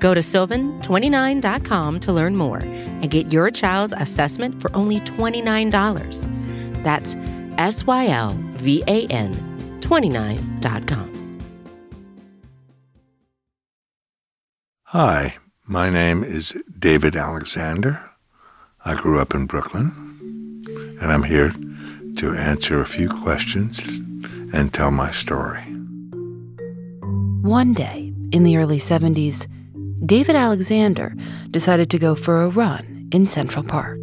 Go to sylvan29.com to learn more and get your child's assessment for only $29. That's S Y L V A N 29.com. Hi, my name is David Alexander. I grew up in Brooklyn, and I'm here to answer a few questions and tell my story. One day in the early 70s, David Alexander decided to go for a run in Central Park.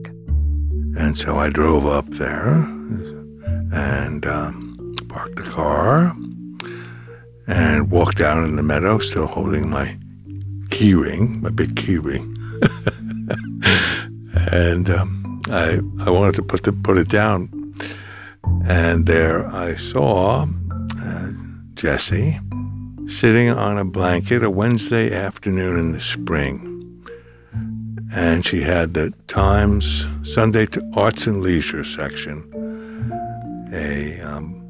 And so I drove up there and um, parked the car and walked down in the meadow, still holding my key ring, my big key ring. and um, I, I wanted to put, the, put it down. And there I saw uh, Jesse sitting on a blanket a Wednesday afternoon in the spring. And she had the Times Sunday to Arts and Leisure section, a um,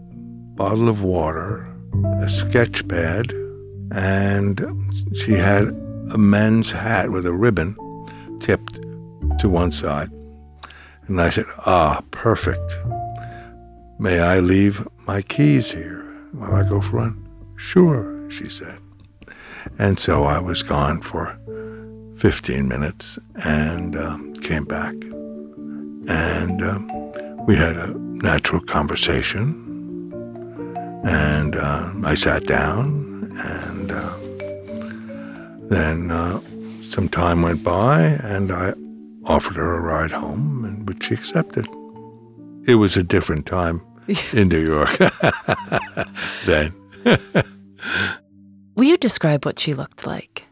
bottle of water, a sketch pad, and she had a men's hat with a ribbon tipped to one side. And I said, Ah, perfect. May I leave my keys here while I go for a run? Sure she said. And so I was gone for 15 minutes and um, came back. And um, we had a natural conversation. And uh, I sat down, and uh, then uh, some time went by, and I offered her a ride home, and which she accepted. It was a different time in New York then. Will you describe what she looked like?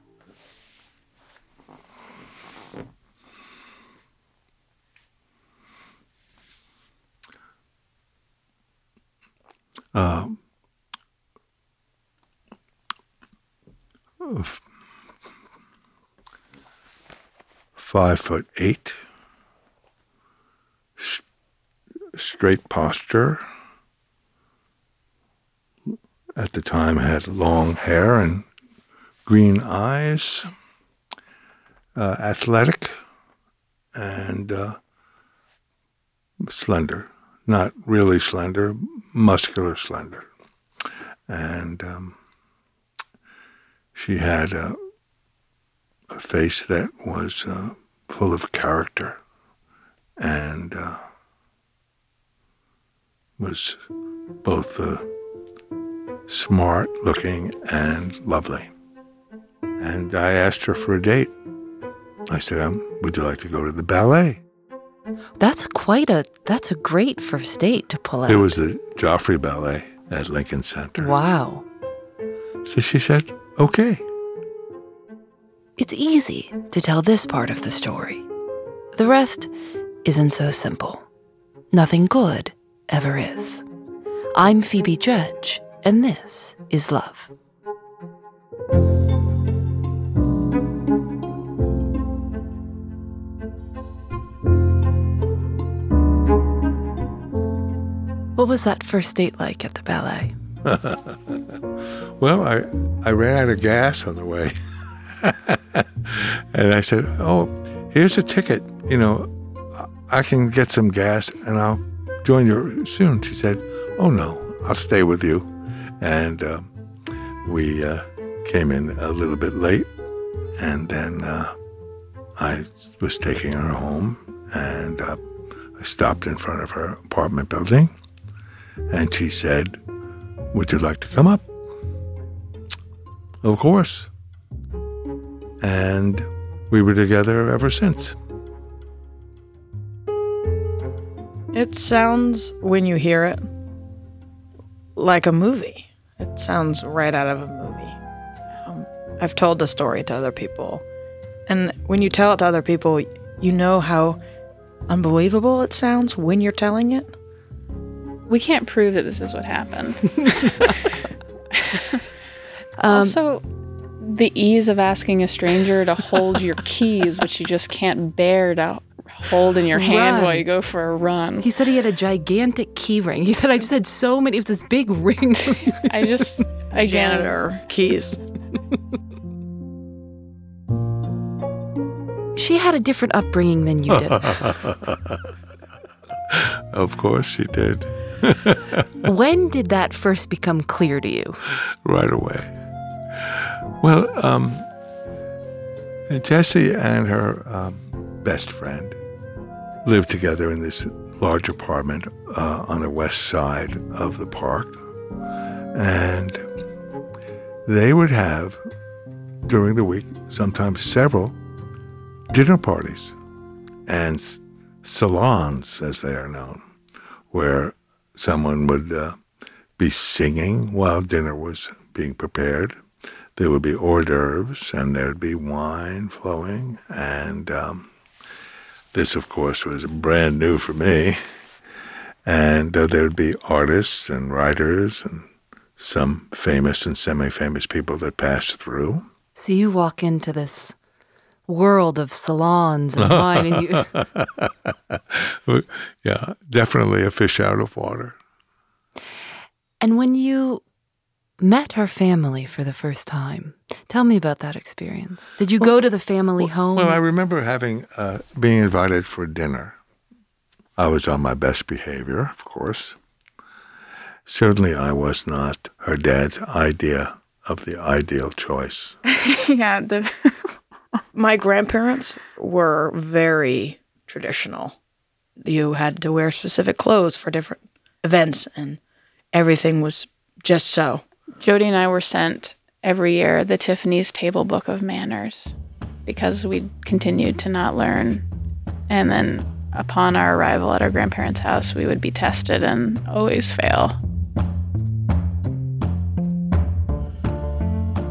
Uh, five foot eight, straight posture at the time had long hair and green eyes, uh, athletic, and uh, slender. Not really slender, muscular slender. And um, she had a, a, face that was uh, full of character and uh, was both the smart looking and lovely. And I asked her for a date. I said, um, Would you like to go to the ballet? That's quite a that's a great first date to pull out. It was the Joffrey Ballet at Lincoln Center. Wow. So she said, Okay. It's easy to tell this part of the story. The rest isn't so simple. Nothing good ever is. I'm Phoebe Judge and this is love. What was that first date like at the ballet? well, I, I ran out of gas on the way. And I said, Oh, here's a ticket. You know, I can get some gas and I'll join you soon. She said, Oh, no, I'll stay with you. And uh, we uh, came in a little bit late. And then uh, I was taking her home and uh, I stopped in front of her apartment building. And she said, Would you like to come up? Of course. And we were together ever since. It sounds, when you hear it, like a movie. It sounds right out of a movie. Um, I've told the story to other people. And when you tell it to other people, you know how unbelievable it sounds when you're telling it. We can't prove that this is what happened. Um, also, the ease of asking a stranger to hold your keys, which you just can't bear to hold in your hand Run. while you go for a run. He said he had a gigantic key ring. He said, I just had so many. It was this big ring. I just, again, Janitor keys. she had a different upbringing than you did. Of course she did, when did that first become clear to you? right away. Well, um, Jessie and her um, best friend lived together in this large apartment uh, on the west side of the park. And they would have, during the week, sometimes several dinner parties and salons, as they are known, where someone would uh, be singing while dinner was being prepared. There would be hors d'oeuvres and there'd be wine flowing. And um, this, of course, was brand new for me. And uh, there'd be artists and writers and some famous and semi famous people that passed through. So you walk into this world of salons and wine, and you, Yeah, definitely a fish out of water. and when you met her family for the first time, tell me about that experience. Did you go to the family home? Well, I remember having uh, being invited for dinner. I was on my best behavior, of course. Certainly, I was not her dad's idea of the ideal choice. yeah, the, My grandparents were very traditional. You had to wear specific clothes for different events, and everything was just so. Jody and I were sent every year the Tiffany's Table Book of Manners because we continued to not learn. And then upon our arrival at our grandparents' house, we would be tested and always fail.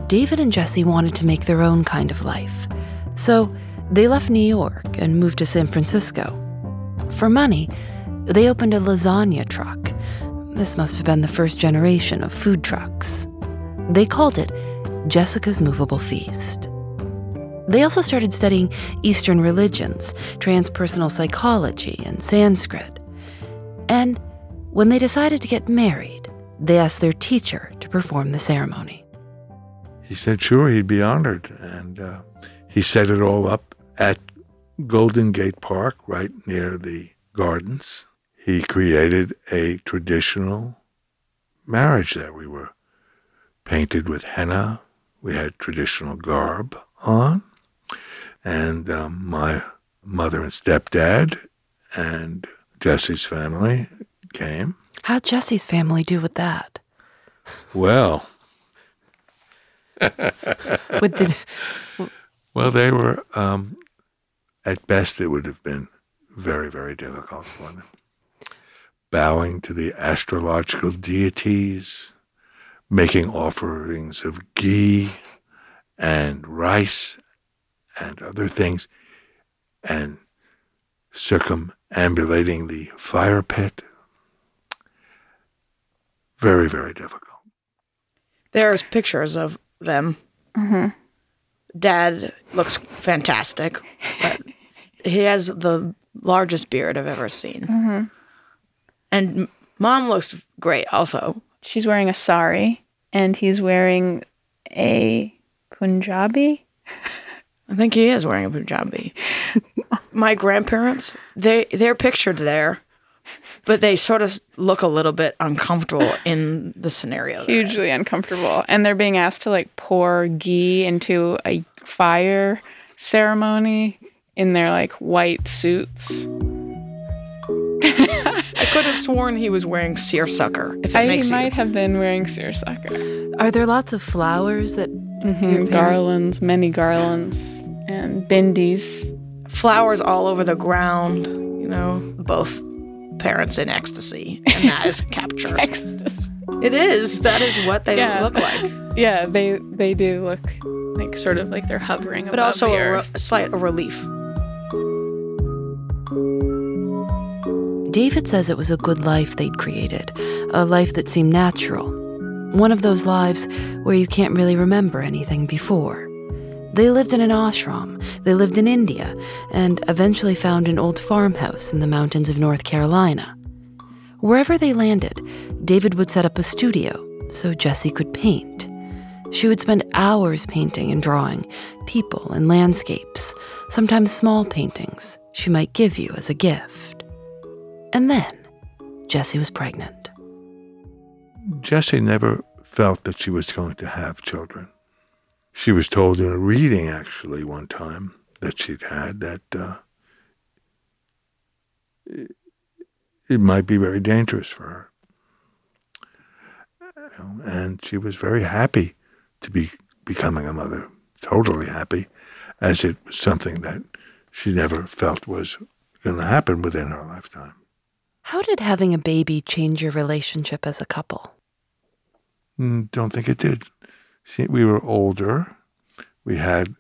David and Jesse wanted to make their own kind of life. So they left New York and moved to San Francisco. For money, they opened a lasagna truck. This must have been the first generation of food trucks. They called it Jessica's Movable Feast. They also started studying Eastern religions, transpersonal psychology, and Sanskrit. And when they decided to get married, they asked their teacher to perform the ceremony. He said, sure, he'd be honored. And uh, he set it all up at Golden Gate Park, right near the gardens. He created a traditional marriage there. We were painted with henna. We had traditional garb on. And um, my mother and stepdad and Jesse's family came. How'd Jesse's family do with that? Well, With the, Well, they were, um, at best, it would have been very, very difficult for them. Bowing to the astrological deities, making offerings of ghee and rice and other things, and circumambulating the fire pit. Very, very difficult. There's pictures of them. Mm-hmm. Dad looks fantastic, but he has the largest beard I've ever seen. Mm-hmm. And mom looks great also. She's wearing a sari and he's wearing a Punjabi. I think he is wearing a Punjabi. My grandparents, they they're pictured there, but they sort of look a little bit uncomfortable in the scenario. Hugely uncomfortable. And they're being asked to like pour ghee into a fire ceremony in their like white suits. I could have sworn he was wearing seersucker. If it I makes might you. have been wearing seersucker. Are there lots of flowers that Mhm, Garlands, many garlands, and bindis. flowers all over the ground. You know, both parents in ecstasy, and that is capture. Ecstasy. It is. That is what they Yeah. look like. Yeah, they they do look like sort of like they're hovering But above also the a, re- earth. a slight relief. David says it was a good life they'd created, a life that seemed natural. One of those lives where you can't really remember anything before. They lived in an ashram, they lived in India, and eventually found an old farmhouse in the mountains of North Carolina. Wherever they landed, David would set up a studio so Jessie could paint. She would spend hours painting and drawing people and landscapes, sometimes small paintings she might give you as a gift. And then Jessie was pregnant. Jessie never felt that she was going to have children. She was told in a reading, actually, one time that she'd had that uh, it- might be very dangerous for her. And she was very happy to be becoming a mother, totally happy, as it was something that she never felt was going to happen within her lifetime. How did having a baby change your relationship as a couple? Mm, Don't think it did. See, we were older. We had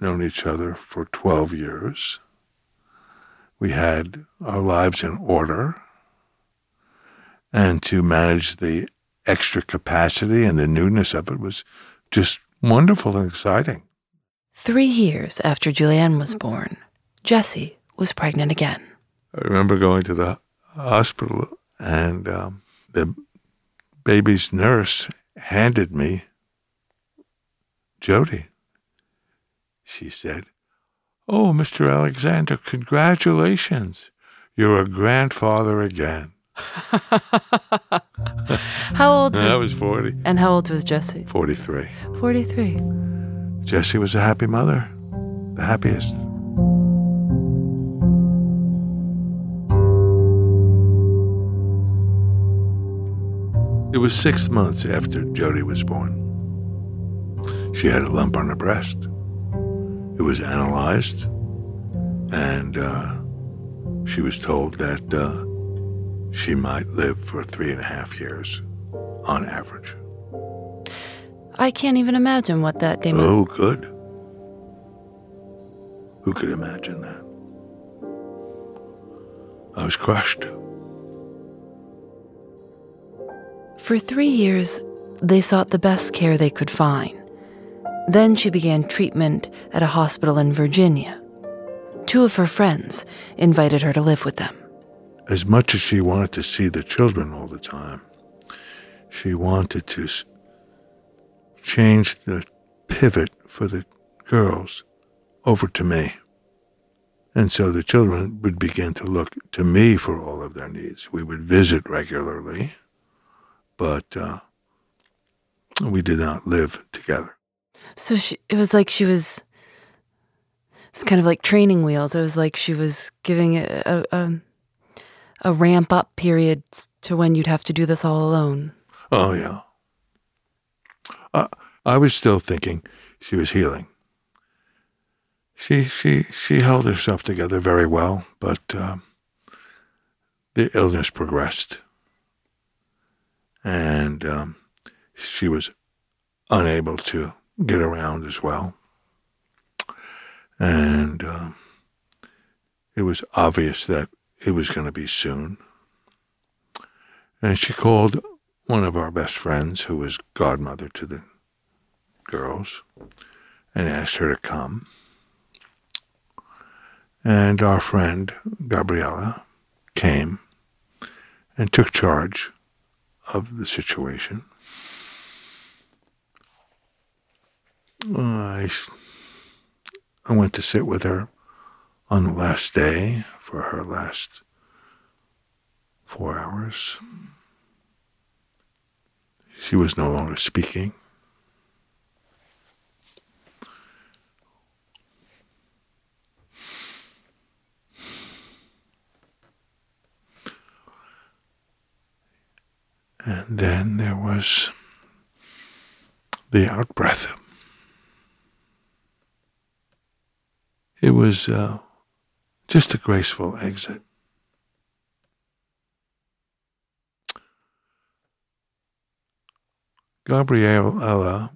known each other for 12 years. We had our lives in order. And to manage the extra capacity and the newness of it was just wonderful and exciting. Three years after Julienne was born, Jessie was pregnant again. I remember going to the hospital and um, the baby's nurse handed me Jody. She said, Oh, Mr. Alexander, congratulations. You're a grandfather again. How old And I was was 40, and how old was Jesse? 43. 43. Jesse was a happy mother, the happiest. It was six months after Jody was born. She had a lump on her breast. It was analyzed, and uh, she was told that uh, she might live for three and a half years on average. I can't even imagine what that day meant. Oh, good. Who could imagine that? I was crushed. For three years, they sought the best care they could find. Then she began treatment at a hospital in Virginia. Two of her friends invited her to live with them. As much as she wanted to see the children all the time, she wanted to change the pivot for the girls over to me. And so the children would begin to look to me for all of their needs. We would visit regularly, but uh, we did not live together. So she, it was like she was. It was kind of like training wheels. It was like she was giving a, a, a, ramp up period to when you'd have to do this all alone. Oh, yeah. Uh, I was still thinking she was healing. She she she held herself together very well, but um, the illness progressed, and um, she was unable to get around as well, and um, it was obvious that it was going to be soon. And she called one of our best friends, who was godmother to the girls, and asked her to come. And our friend, Gabriella, came and took charge of the situation. I, I went to sit with her on the last day for her last four hours. She was no longer speaking. And then there was the outbreath. It was uh, just a graceful exit. Gabriella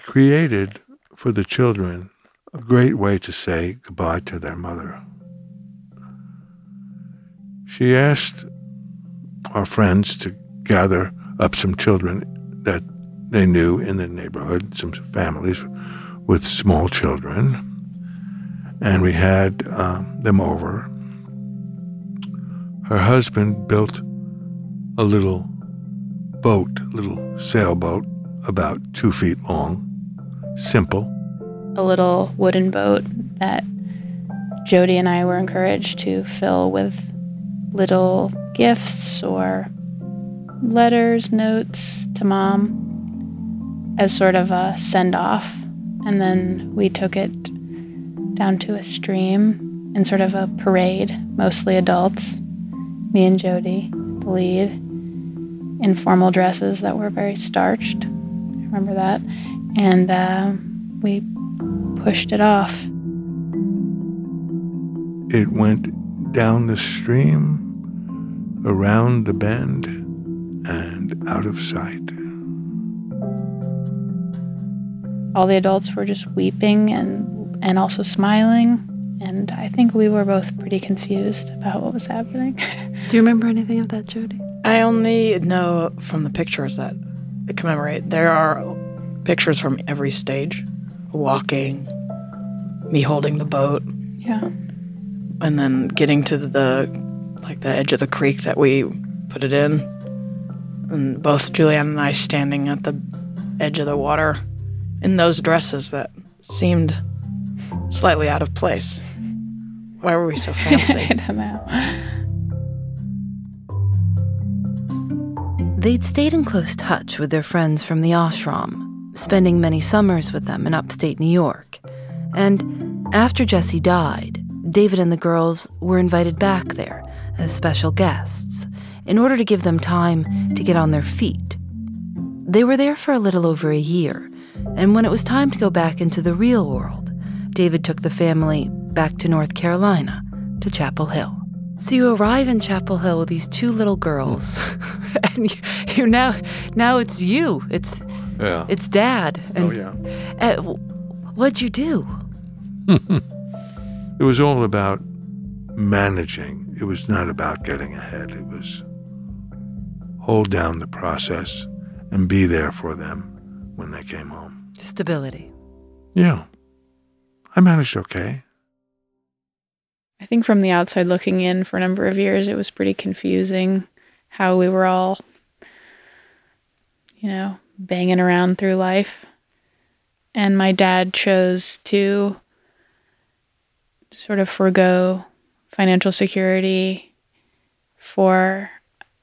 created for the children a great way to say goodbye to their mother. She asked our friends to gather up some children that they knew in the neighborhood, some families with small children, and we had um, them over. Her husband built a little boat, a little sailboat, about two feet long, simple. A little wooden boat that Jody and I were encouraged to fill with little gifts or letters, notes to mom as sort of a send off. And then we took it down to a stream in sort of a parade, mostly adults, me and Jody, the lead, in formal dresses that were very starched. I remember that. And uh, we pushed it off. It went down the stream, around the bend, and out of sight. All the adults were just weeping and and also smiling, and I think we were both pretty confused about what was happening. Do you remember anything of that, Jody? I only know from the pictures that commemorate. There are pictures from every stage walking, me holding the boat. Yeah. And then getting to the like the edge of the creek that we put it in. And both Julienne and I standing at the edge of the water in those dresses that seemed slightly out of place. Why were we so fancy? I don't know. They'd stayed in close touch with their friends from the ashram, spending many summers with them in upstate New York. And after Jesse died, David and the girls were invited back there as special guests in order to give them time to get on their feet. They were there for a little over a year, and when it was time to go back into the real world, David took the family back to North Carolina, to Chapel Hill. So you arrive in Chapel Hill with these two little girls, and you, you now now it's you. It's Yeah. it's Dad. And oh, yeah. uh, what'd you do? It was all about managing. It was not about getting ahead. It was hold down the process and be there for them when they came home. Stability. Yeah. I managed okay. I think from the outside looking in for a number of years, it was pretty confusing how we were all, you know, banging around through life. And my dad chose to sort of forego financial security for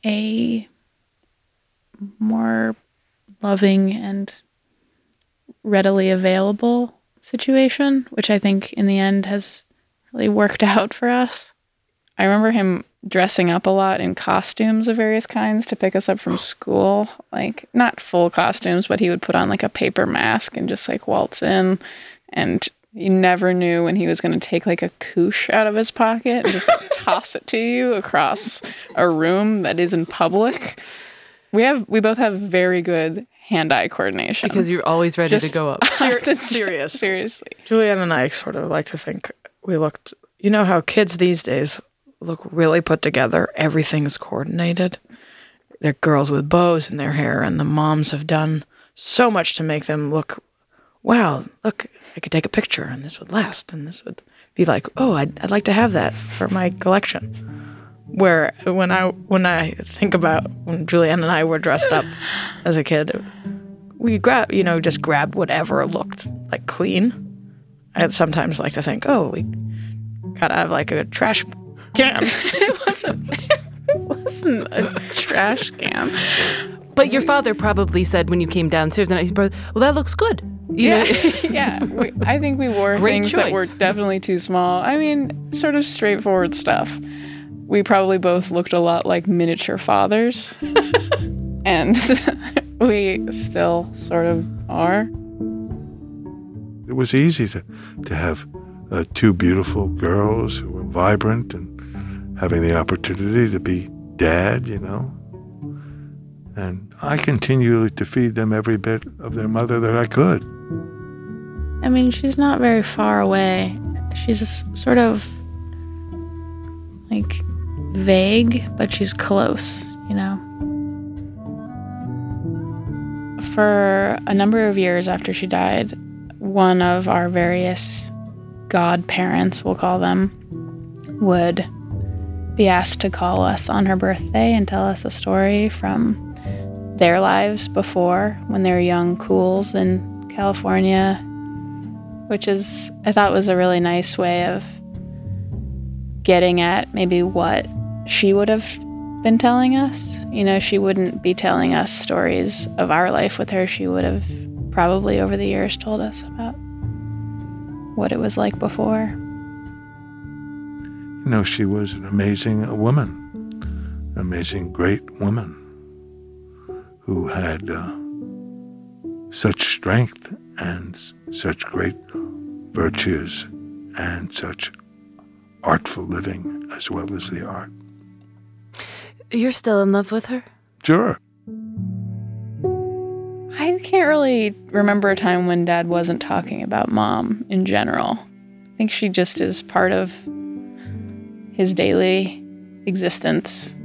a more loving and readily available situation, which I think in the end has really worked out for us. I remember him dressing up a lot in costumes of various kinds to pick us up from school. Like, not full costumes, but he would put on like a paper mask and just like waltz in. And you never knew when he was going to take like a koosh out of his pocket and just toss it to you across a room that is in public. We have, we both have very good hand-eye coordination Because you're always ready to go up. Ser- serious. Seriously. Julienne and I sort of like to think we looked, you know, how kids these days look really put together. Everything's coordinated. They're girls with bows in their hair, and the moms have done so much to make them look, wow, look, I could take a picture and this would last, and this would be like, oh, I'd, I'd like to have that for my collection. Where when I when I think about when Julienne and I were dressed up as a kid, we grab you know just grabbed whatever looked like clean I sometimes like to think, oh, we got out of like a trash can. it wasn't. It wasn't a trash can. But your father probably said when you came downstairs, and he probably, well, that looks good. You yeah, know? yeah. We, I think we wore Great things that were definitely too small. I mean, sort of straightforward stuff. We probably both looked a lot like miniature fathers, and we still sort of are. It was easy to, to have uh, two beautiful girls who were vibrant and having the opportunity to be dad, you know. And I continued to feed them every bit of their mother that I could. I mean, she's not very far away. She's sort of like vague, but she's close, you know? For a number of years after she died, one of our various godparents, we'll call them, would be asked to call us on her birthday and tell us a story from their lives before when they were young cools in California, which is, I thought, was a really nice way of getting at maybe what she would have been telling us. You know, she wouldn't be telling us stories of our life with her. She would have probably over the years told us about what it was like before. You know, she was an amazing woman, an amazing, great woman who had uh, such strength and such great virtues and such artful living as well as the art. You're still in love with her? Sure. I can't really remember a time when dad wasn't talking about mom in general. I think she just is part of his daily existence.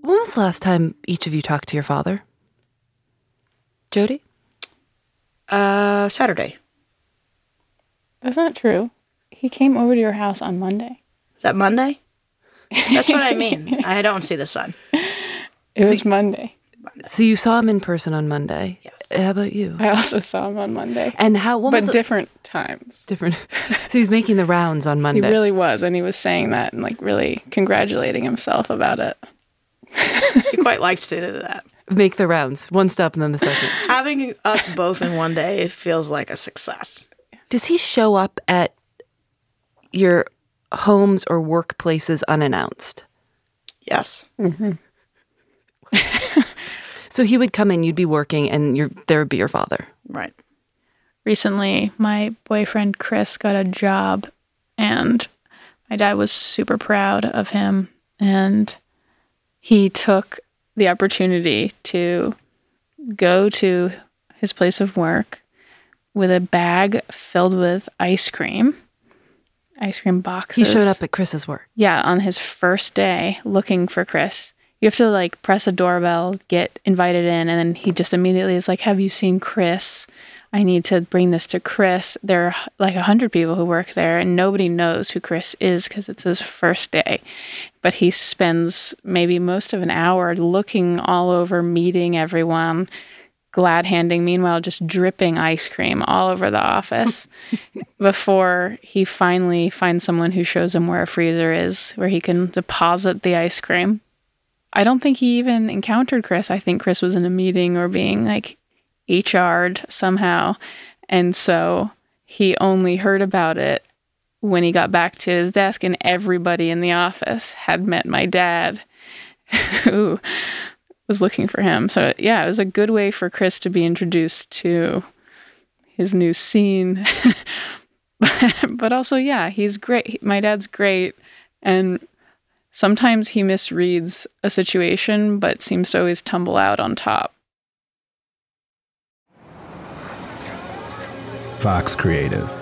When was the last time each of you talked to your father? Jody? Uh, Saturday. That's not true. He came over to your house on Monday. Is that Monday? That's what I mean. I don't see the sun. It was Monday. So you saw him in person on Monday. Yes. How about you? I also saw him on Monday, And how, what was but it? different times. different? so he's making the rounds on Monday. He really was, and he was saying that and like really congratulating himself about it. He quite likes to do that. Make the rounds. One step and then the second. Having us both in one day, it feels like a success. Does he show up at your homes or workplaces unannounced? Yes. Mm-hmm. So he would come in, you'd be working, and your there would be your father. Right. recently my boyfriend Chris got a job and my dad was super proud of him and he took the opportunity to go to his place of work with a bag filled with ice cream ice cream boxes. He showed up at Chris's work. yeah, on his first day looking for Chris. You have to like press a doorbell, get invited in, and then he just immediately is like, Have you seen Chris? I need to bring this to Chris. There are like a hundred people who work there, and nobody knows who Chris is because it's his first day. But he spends maybe most of an hour looking all over, meeting everyone, glad handing, meanwhile, just dripping ice cream all over the office before he finally finds someone who shows him where a freezer is, where he can deposit the ice cream. I don't think he even encountered Chris. I think Chris was in a meeting or being like HR'd somehow. And so he only heard about it when he got back to his desk, and everybody in the office had met my dad, who was looking for him. So, yeah, it was a good way for Chris to be introduced to his new scene. but also, yeah, he's great. My dad's great. And sometimes he misreads a situation, but seems to always tumble out on top. Fox Creative.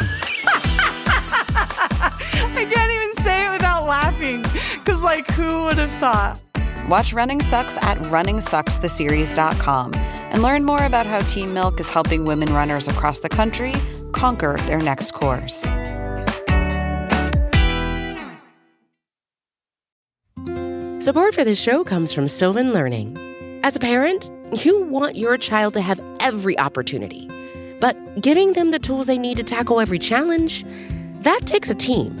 laughing, because, like, who would have thought? Watch Running Sucks at runningsuckstheseries.com and learn more about how Team Milk is helping women runners across the country conquer their next course. Support for this show comes from Sylvan Learning. As a parent, you want your child to have every opportunity, but giving them the tools they need to tackle every challenge, that takes a team.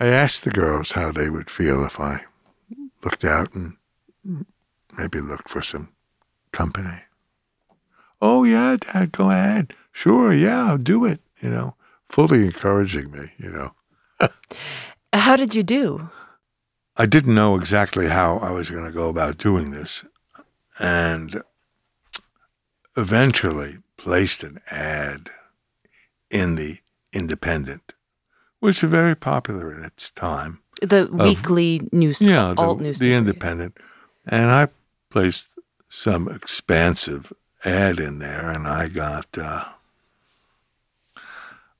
I asked the girls how they would feel if I looked out and maybe looked for some company. Oh, yeah, Dad, go ahead. Sure, yeah, I'll do it, you know, fully encouraging me, you know. How did you do? I didn't know exactly how I was going to go about doing this, and eventually placed an ad in the Independent, was very popular in its time. The Of- weekly news, yeah, alt the, newspaper. the Independent, and I placed some expansive ad in there, and I got uh,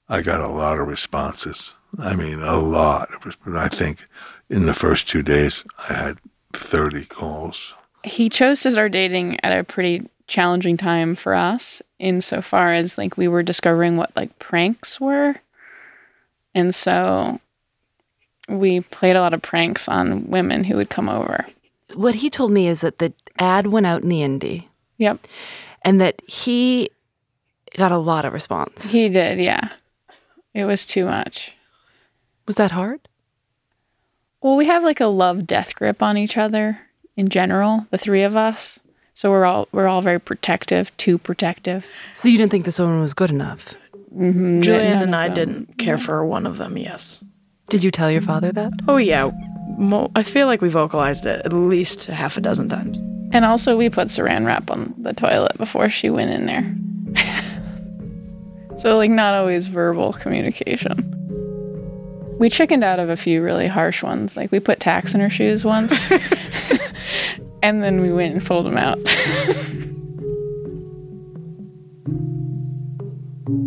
I got a lot of responses. I mean, a lot. It was, I think in the first two days, I had thirty calls. he chose to start dating at a pretty challenging time for us insofar as like we were discovering what like pranks were and so we played a lot of pranks on women who would come over. What he told me is that the ad went out in the Indy yep. And that he got a lot of response. he did yeah. It was too much. Was that hard? well we have like a love death grip on each other in general the three of us. So we're all we're all very protective too protective. So you didn't think this woman was good enough? Mm-hmm. Julienne and I didn't care for one of them, yes. Did you tell your father that? Oh, yeah. Mo- I feel like we vocalized it at least half a dozen times. And also, we put saran wrap on the toilet before she went in there. so, like, not always verbal communication. We chickened out of a few really harsh ones. Like, we put tacks in her shoes once, and then we went and pulled them out.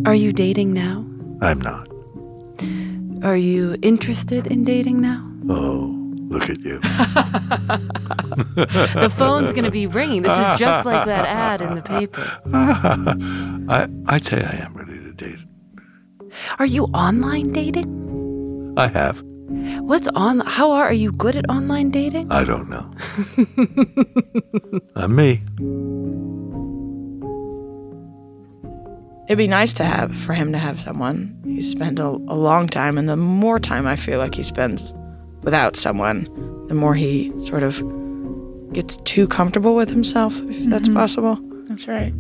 Are you dating now? I'm not. Are you interested in dating now? Oh, look at you. The phone's going to be ringing. This is just like that ad in the paper. I I'd say I am ready to date. Are you online dating? I have. What's on? How are, are you good at online dating? I don't know. I'm me. It'd be nice to have for him to have someone. He spent a, a long time, and the more time I feel like he spends without someone, the more he sort of gets too comfortable with himself, if that's possible. That's right.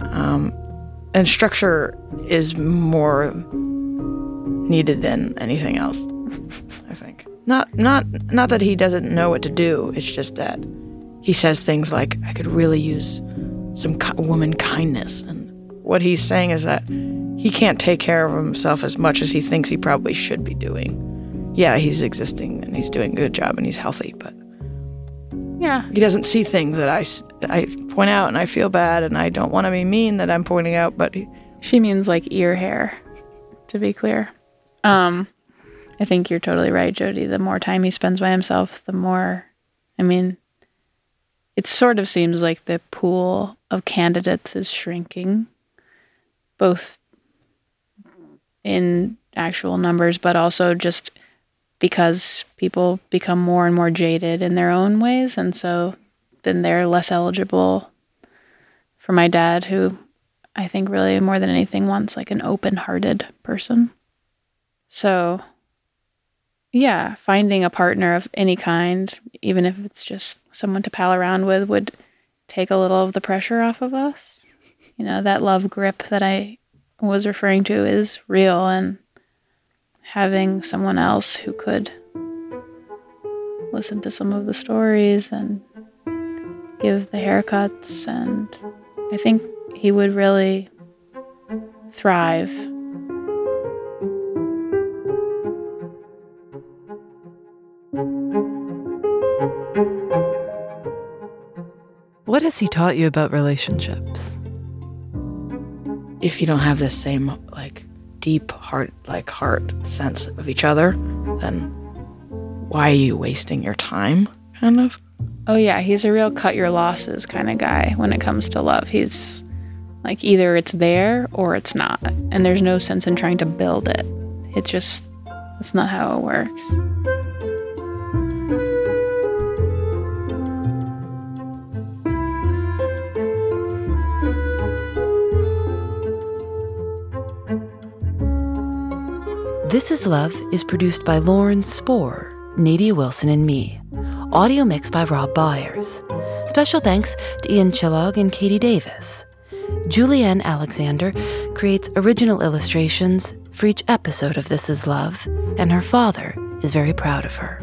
Um, and structure is more needed than anything else. I think not not not that he doesn't know what to do. It's just that he says things like, I could really use some ki- woman kindness. And what he's saying is that he can't take care of himself as much as he thinks he probably should be doing. Yeah, he's existing and he's doing a good job and he's healthy, but Yeah. he doesn't see things that I, I point out and I feel bad and I don't want to be mean that I'm pointing out, but he, She means like ear hair, to be clear. Um, I think you're totally right, Jody. The more time he spends by himself, the more, I mean, it sort of seems like the pool of candidates is shrinking, both in actual numbers, but also just because people become more and more jaded in their own ways. And so then they're less eligible for my dad, who I think really more than anything wants like an open hearted person. So, yeah, finding a partner of any kind, even if it's just someone to pal around with, would take a little of the pressure off of us. You know, that love grip that I was referring to is real, and having someone else who could listen to some of the stories and give the haircuts, and I think he would really thrive. What has he taught you about relationships? If you don't have the same like deep heart like heart sense of each other, then why are you wasting your time? Kind of. Oh, yeah, he's a real cut your losses kind of guy when it comes to love. He's like either it's there or it's not. And there's no sense in trying to build it. It's just, that's not how it works. This Is Love is produced by Lauren Spohr, Nadia Wilson, and me. Audio mixed by Rob Byers. Special thanks to Ian Chillag and Katie Davis. Julienne Alexander creates original illustrations for each episode of This Is Love, and her father is very proud of her.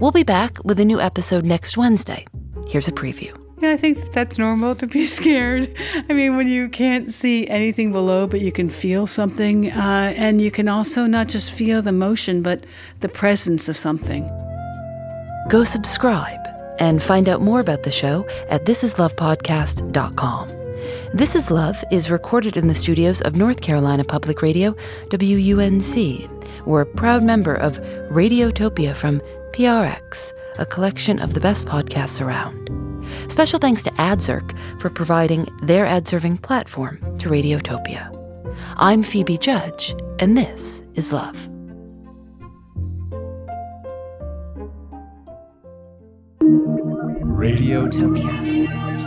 We'll be back with a new episode next Wednesday. Here's a preview. Yeah, I think that that's normal to be scared. I mean, when you can't see anything below, but you can feel something, uh, and you can also not just feel the motion, but the presence of something. Go subscribe and find out more about the show at thisislovepodcast.com. This is Love is recorded in the studios of North Carolina Public Radio, WUNC. We're a proud member of Radiotopia from PRX, a collection of the best podcasts around. Special thanks to AdZerk for providing their ad serving platform to Radiotopia. I'm Phoebe Judge, and this is Love. Radiotopia.